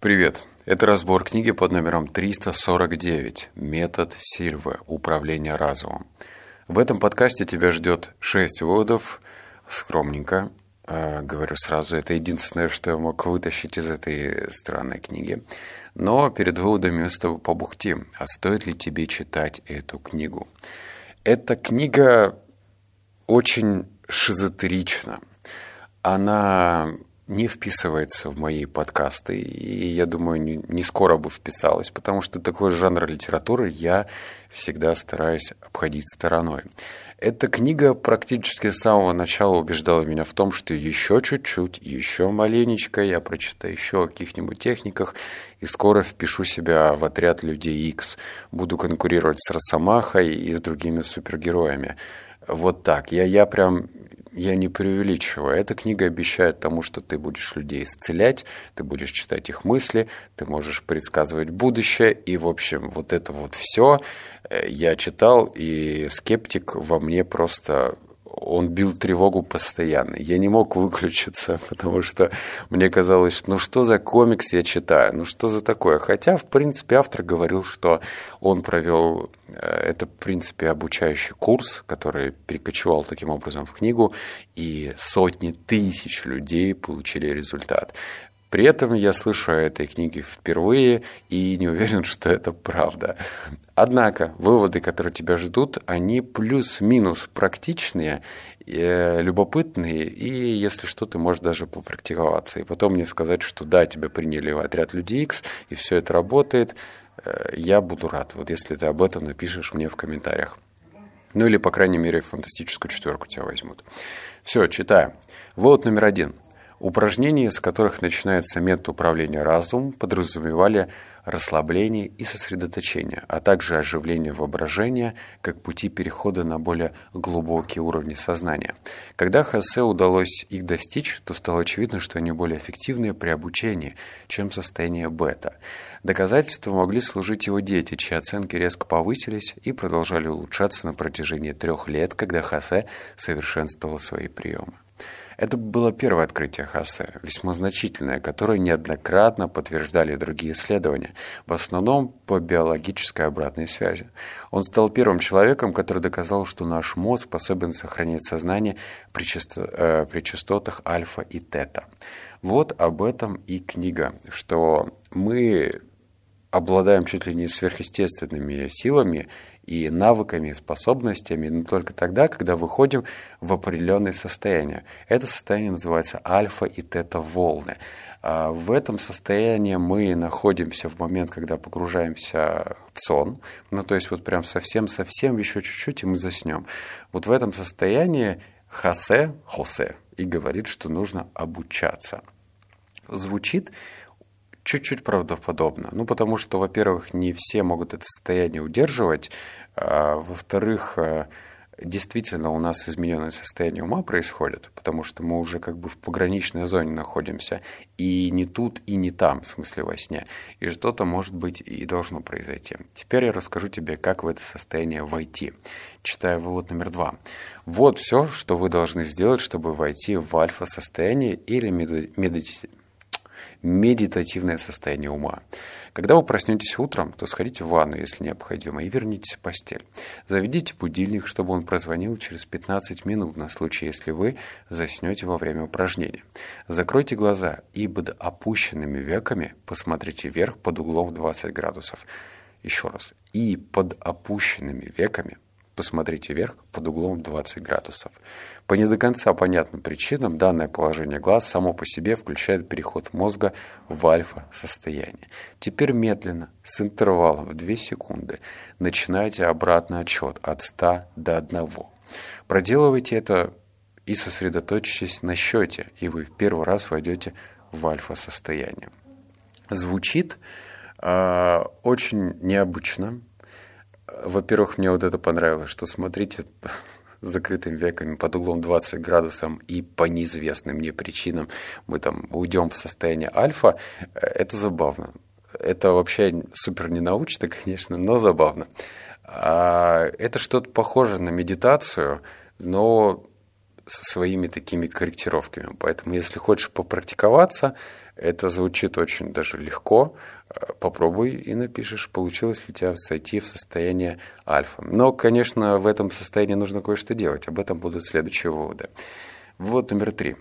Привет! Это разбор книги под номером 349 «Метод Сильвы. Управление разумом». В этом подкасте тебя ждет 6 выводов, скромненько, э, говорю сразу, это единственное, что я мог вытащить из этой странной книги. Но перед выводами мы с тобой побухтим, а стоит ли тебе читать эту книгу? Эта книга очень шизотерична. Она не вписывается в мои подкасты, и я думаю, не, скоро бы вписалась, потому что такой жанр литературы я всегда стараюсь обходить стороной. Эта книга практически с самого начала убеждала меня в том, что еще чуть-чуть, еще маленечко я прочитаю еще о каких-нибудь техниках, и скоро впишу себя в отряд людей X, буду конкурировать с Росомахой и с другими супергероями. Вот так. Я, я прям я не преувеличиваю. Эта книга обещает тому, что ты будешь людей исцелять, ты будешь читать их мысли, ты можешь предсказывать будущее. И, в общем, вот это вот все э, я читал, и скептик во мне просто он бил тревогу постоянно. Я не мог выключиться, потому что мне казалось, что ну что за комикс я читаю, ну что за такое. Хотя, в принципе, автор говорил, что он провел э, это, в принципе, обучающий курс, который перекочевал таким образом в книгу, и сотни тысяч людей получили результат. При этом я слышу о этой книге впервые и не уверен, что это правда. Однако выводы, которые тебя ждут, они плюс-минус практичные, э, любопытные, и если что, ты можешь даже попрактиковаться. И потом мне сказать, что да, тебя приняли в отряд Люди X, и все это работает, э, я буду рад, вот если ты об этом напишешь мне в комментариях. Ну или, по крайней мере, фантастическую четверку тебя возьмут. Все, читаем. Вывод номер один – Упражнения, с которых начинается метод управления разумом, подразумевали расслабление и сосредоточение, а также оживление воображения как пути перехода на более глубокие уровни сознания. Когда Хосе удалось их достичь, то стало очевидно, что они более эффективны при обучении, чем состояние бета. Доказательством могли служить его дети, чьи оценки резко повысились и продолжали улучшаться на протяжении трех лет, когда Хосе совершенствовал свои приемы. Это было первое открытие Хассе, весьма значительное, которое неоднократно подтверждали другие исследования, в основном по биологической обратной связи. Он стал первым человеком, который доказал, что наш мозг способен сохранять сознание при, часто, э, при частотах альфа и тета. Вот об этом и книга, что мы обладаем чуть ли не сверхъестественными силами и навыками, и способностями, но только тогда, когда выходим в определенное состояние. Это состояние называется альфа и тета-волны. А в этом состоянии мы находимся в момент, когда погружаемся в сон, ну то есть вот прям совсем-совсем еще чуть-чуть, и мы заснем. Вот в этом состоянии Хосе, Хосе, и говорит, что нужно обучаться. Звучит чуть-чуть правдоподобно. Ну, потому что, во-первых, не все могут это состояние удерживать, а, во-вторых, а, действительно у нас измененное состояние ума происходит, потому что мы уже как бы в пограничной зоне находимся, и не тут, и не там, в смысле во сне, и что-то может быть и должно произойти. Теперь я расскажу тебе, как в это состояние войти. Читаю вывод номер два. Вот все, что вы должны сделать, чтобы войти в альфа-состояние или медитативное медитативное состояние ума. Когда вы проснетесь утром, то сходите в ванну, если необходимо, и вернитесь в постель. Заведите будильник, чтобы он прозвонил через 15 минут на случай, если вы заснете во время упражнения. Закройте глаза и под опущенными веками посмотрите вверх под углом в 20 градусов. Еще раз. И под опущенными веками посмотрите вверх под углом 20 градусов. По не до конца понятным причинам данное положение глаз само по себе включает переход мозга в альфа-состояние. Теперь медленно, с интервалом в 2 секунды, начинайте обратный отсчет от 100 до 1. Проделывайте это и сосредоточьтесь на счете, и вы в первый раз войдете в альфа-состояние. Звучит э, очень необычно, во-первых, мне вот это понравилось, что смотрите с закрытыми веками под углом 20 градусов и по неизвестным мне причинам мы там уйдем в состояние альфа, это забавно. Это вообще супер ненаучно, конечно, но забавно. А это что-то похоже на медитацию, но со своими такими корректировками. Поэтому, если хочешь попрактиковаться, это звучит очень даже легко. Попробуй и напишешь, получилось ли у тебя зайти в состояние альфа. Но, конечно, в этом состоянии нужно кое-что делать. Об этом будут следующие выводы. Вывод номер три.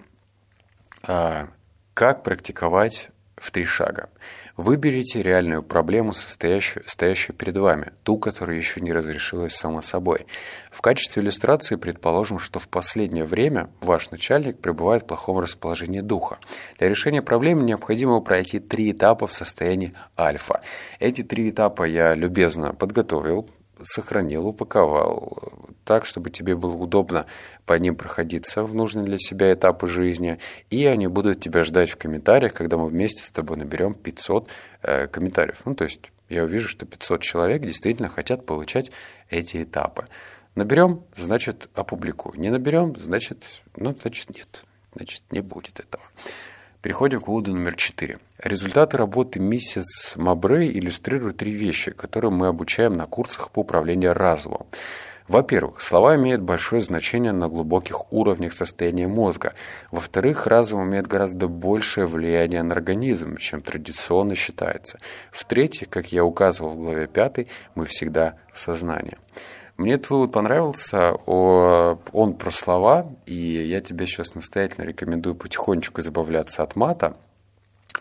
А, как практиковать в три шага? Выберите реальную проблему, состоящую, стоящую перед вами, ту, которая еще не разрешилась само собой. В качестве иллюстрации предположим, что в последнее время ваш начальник пребывает в плохом расположении духа. Для решения проблемы необходимо пройти три этапа в состоянии альфа. Эти три этапа я любезно подготовил, сохранил, упаковал так, чтобы тебе было удобно по ним проходиться в нужные для себя этапы жизни, и они будут тебя ждать в комментариях, когда мы вместе с тобой наберем 500 э, комментариев. Ну, то есть я увижу, что 500 человек действительно хотят получать эти этапы. Наберем, значит, опубликую. Не наберем, значит, ну, значит, нет. Значит, не будет этого. Переходим к выводу номер четыре. Результаты работы миссис Мабрей иллюстрируют три вещи, которые мы обучаем на курсах по управлению разумом. Во-первых, слова имеют большое значение на глубоких уровнях состояния мозга. Во-вторых, разум имеет гораздо большее влияние на организм, чем традиционно считается. В-третьих, как я указывал в главе 5, мы всегда в сознании. Мне этот вывод понравился, он про слова, и я тебе сейчас настоятельно рекомендую потихонечку избавляться от мата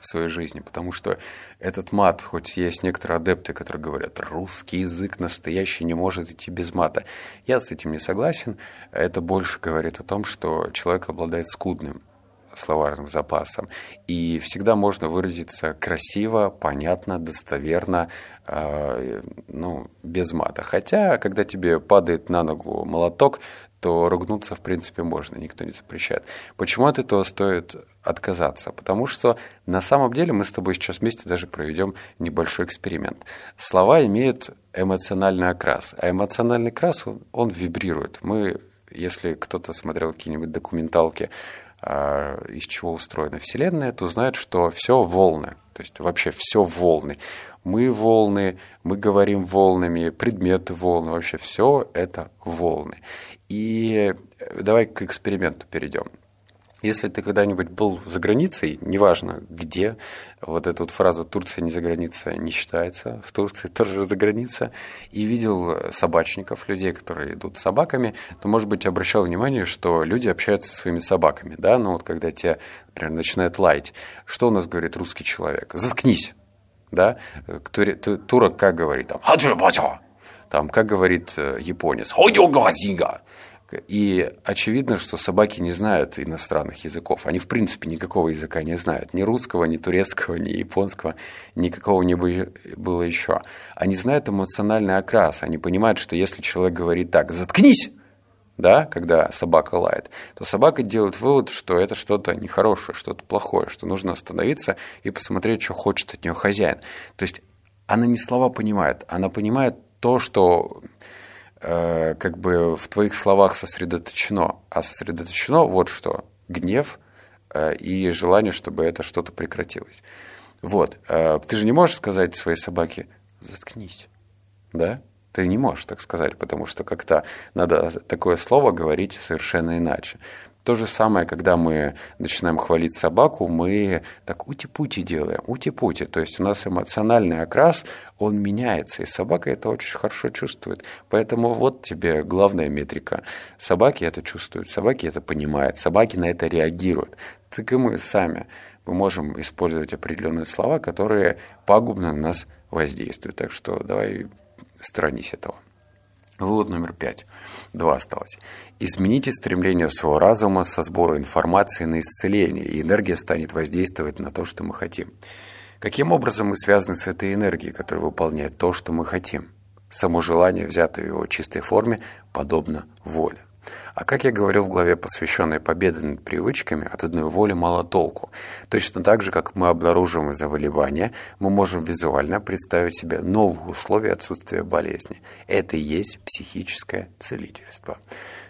в своей жизни, потому что этот мат, хоть есть некоторые адепты, которые говорят, русский язык настоящий не может идти без мата. Я с этим не согласен. Это больше говорит о том, что человек обладает скудным словарным запасом. И всегда можно выразиться красиво, понятно, достоверно, э, ну, без мата. Хотя, когда тебе падает на ногу молоток, то ругнуться, в принципе, можно, никто не запрещает. Почему от этого стоит отказаться? Потому что на самом деле мы с тобой сейчас вместе даже проведем небольшой эксперимент. Слова имеют эмоциональный окрас, а эмоциональный окрас, он, он вибрирует. Мы, если кто-то смотрел какие-нибудь документалки из чего устроена Вселенная, то знает, что все волны, то есть вообще все волны. Мы волны, мы говорим волнами, предметы волны, вообще все это волны. И давай к эксперименту перейдем. Если ты когда-нибудь был за границей, неважно где, вот эта вот фраза «Турция не за граница» не считается, в Турции тоже за граница, и видел собачников, людей, которые идут с собаками, то, может быть, обращал внимание, что люди общаются со своими собаками, да, ну вот когда те, например, начинают лаять. Что у нас говорит русский человек? «Заткнись!» Да? Турок как говорит? Там, там, как говорит э, японец? И очевидно, что собаки не знают иностранных языков. Они, в принципе, никакого языка не знают. Ни русского, ни турецкого, ни японского, никакого не было еще. Они знают эмоциональный окрас. Они понимают, что если человек говорит так «заткнись», да, когда собака лает, то собака делает вывод, что это что-то нехорошее, что-то плохое, что нужно остановиться и посмотреть, что хочет от нее хозяин. То есть она не слова понимает, она понимает то, что как бы в твоих словах сосредоточено. А сосредоточено вот что. Гнев э, и желание, чтобы это что-то прекратилось. Вот. Э, ты же не можешь сказать своей собаке «заткнись». Да? Ты не можешь так сказать, потому что как-то надо такое слово говорить совершенно иначе. То же самое, когда мы начинаем хвалить собаку, мы так ути-пути делаем, ути-пути. То есть у нас эмоциональный окрас, он меняется, и собака это очень хорошо чувствует. Поэтому вот тебе главная метрика. Собаки это чувствуют, собаки это понимают, собаки на это реагируют. Так и мы сами. Мы можем использовать определенные слова, которые пагубно на нас воздействуют. Так что давай сторонись этого. Вывод номер пять. Два осталось. Измените стремление своего разума со сбора информации на исцеление, и энергия станет воздействовать на то, что мы хотим. Каким образом мы связаны с этой энергией, которая выполняет то, что мы хотим? Само желание, взятое в его чистой форме, подобно воле. А как я говорил в главе, посвященной победе над привычками, от одной воли мало толку. Точно так же, как мы обнаруживаем заболевание, мы можем визуально представить себе новые условия отсутствия болезни. Это и есть психическое целительство.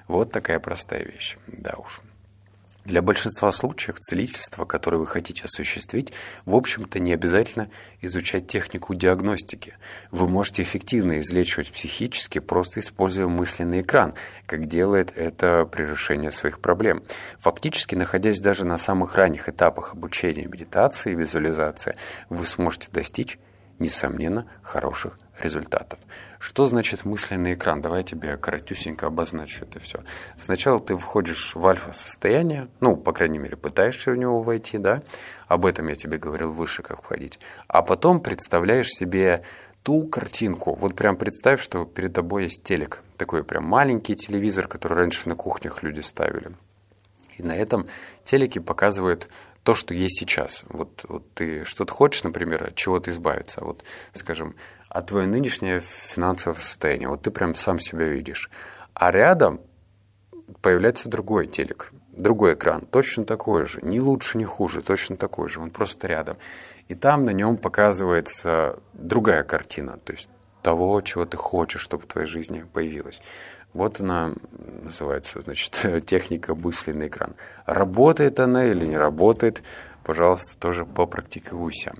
Вот такая простая вещь. Да уж. Для большинства случаев целительства, которые вы хотите осуществить, в общем-то не обязательно изучать технику диагностики. Вы можете эффективно излечивать психически, просто используя мысленный экран, как делает это при решении своих проблем. Фактически, находясь даже на самых ранних этапах обучения медитации и визуализации, вы сможете достичь, несомненно, хороших результатов. Что значит мысленный экран? Давай я тебе коротюсенько обозначу это все. Сначала ты входишь в альфа-состояние, ну, по крайней мере, пытаешься в него войти, да? Об этом я тебе говорил выше, как входить. А потом представляешь себе ту картинку. Вот прям представь, что перед тобой есть телек. Такой прям маленький телевизор, который раньше на кухнях люди ставили. И на этом телеке показывают то, что есть сейчас. Вот, вот ты что-то хочешь, например, от чего-то избавиться. Вот, скажем, а твое нынешнее финансовое состояние. Вот ты прям сам себя видишь. А рядом появляется другой телек, другой экран, точно такой же, ни лучше, ни хуже, точно такой же, он просто рядом. И там на нем показывается другая картина, то есть того, чего ты хочешь, чтобы в твоей жизни появилось. Вот она называется, значит, техника мысленный экран. Работает она или не работает, пожалуйста, тоже попрактикуйся.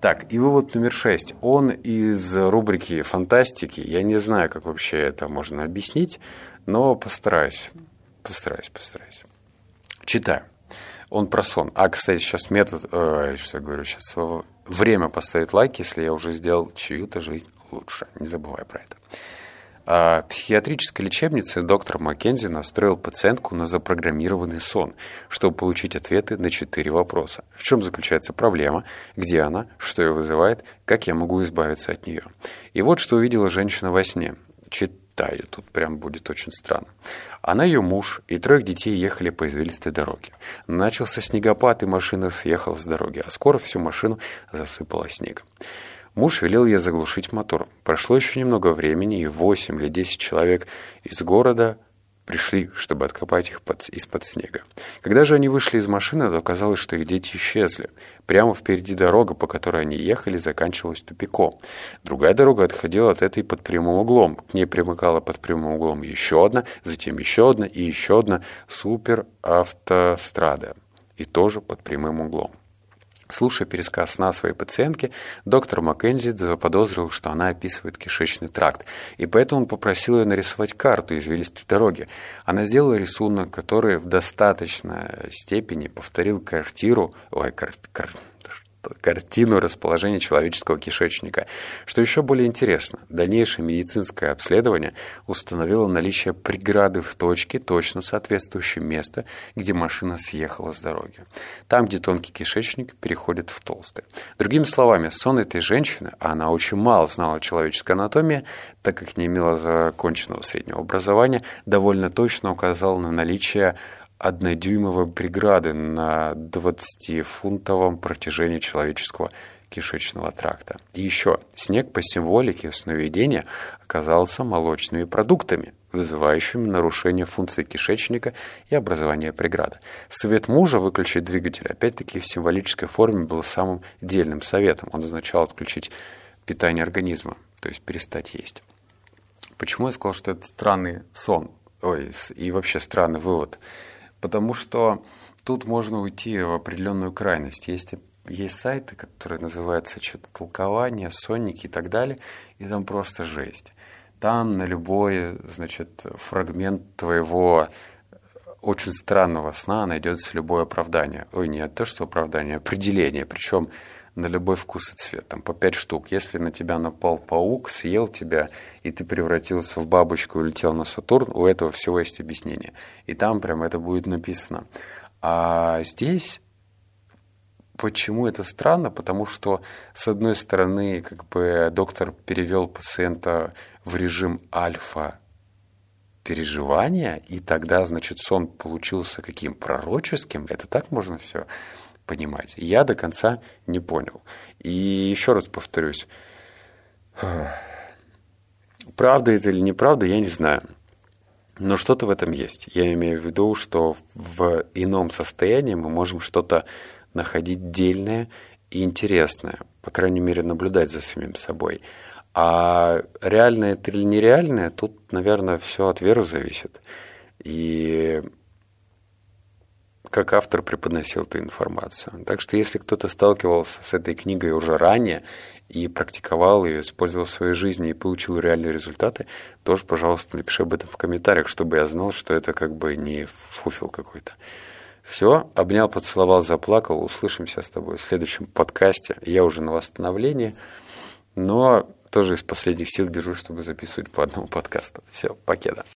Так, и вывод номер шесть. Он из рубрики фантастики. Я не знаю, как вообще это можно объяснить, но постараюсь. Постараюсь, постараюсь. Читаю. Он про сон. А, кстати, сейчас метод... Э, что я говорю сейчас? Время поставить лайк, если я уже сделал чью-то жизнь лучше. Не забывай про это. А психиатрической лечебнице доктор Маккензи настроил пациентку на запрограммированный сон, чтобы получить ответы на четыре вопроса. В чем заключается проблема, где она, что ее вызывает, как я могу избавиться от нее. И вот что увидела женщина во сне. Читаю, тут прям будет очень странно. Она, ее муж и троих детей ехали по извилистой дороге. Начался снегопад, и машина съехала с дороги, а скоро всю машину засыпала снегом. Муж велел ей заглушить мотор. Прошло еще немного времени, и восемь или десять человек из города пришли, чтобы откопать их под, из-под снега. Когда же они вышли из машины, то оказалось, что их дети исчезли. Прямо впереди дорога, по которой они ехали, заканчивалась тупиком. Другая дорога отходила от этой под прямым углом. К ней примыкала под прямым углом еще одна, затем еще одна и еще одна суперавтострада. И тоже под прямым углом. Слушая пересказ сна своей пациентки, доктор Маккензи заподозрил, что она описывает кишечный тракт, и поэтому он попросил ее нарисовать карту извилистой дороги. Она сделала рисунок, который в достаточной степени повторил квартиру, ой, кар, кар, картину расположения человеческого кишечника. Что еще более интересно, дальнейшее медицинское обследование установило наличие преграды в точке, точно соответствующей месту, где машина съехала с дороги. Там, где тонкий кишечник переходит в толстый. Другими словами, сон этой женщины, а она очень мало знала человеческой анатомии, так как не имела законченного среднего образования, довольно точно указал на наличие однодюймовой преграды на 20-фунтовом протяжении человеческого кишечного тракта. И еще, снег по символике сновидения оказался молочными продуктами, вызывающими нарушение функции кишечника и образование преграды. Совет мужа выключить двигатель, опять-таки, в символической форме был самым дельным советом. Он означал отключить питание организма, то есть перестать есть. Почему я сказал, что это странный сон? Ой, и вообще странный вывод – потому что тут можно уйти в определенную крайность. Есть, есть сайты, которые называются что-то толкование, сонники и так далее, и там просто жесть. Там на любой, значит, фрагмент твоего очень странного сна найдется любое оправдание. Ой, не то, что оправдание, а определение. Причем на любой вкус и цвет, там по пять штук. Если на тебя напал паук, съел тебя, и ты превратился в бабочку и улетел на Сатурн, у этого всего есть объяснение. И там прям это будет написано. А здесь Почему это странно? Потому что, с одной стороны, как бы доктор перевел пациента в режим альфа переживания, и тогда, значит, сон получился каким пророческим. Это так можно все понимать. Я до конца не понял. И еще раз повторюсь, правда это или неправда, я не знаю. Но что-то в этом есть. Я имею в виду, что в ином состоянии мы можем что-то находить дельное и интересное, по крайней мере, наблюдать за самим собой. А реальное это или нереальное, тут, наверное, все от веры зависит. И как автор преподносил эту информацию. Так что если кто-то сталкивался с этой книгой уже ранее и практиковал ее, использовал в своей жизни и получил реальные результаты, тоже, пожалуйста, напиши об этом в комментариях, чтобы я знал, что это как бы не фуфел какой-то. Все, обнял, поцеловал, заплакал. Услышимся с тобой в следующем подкасте. Я уже на восстановлении, но тоже из последних сил держу, чтобы записывать по одному подкасту. Все, покеда.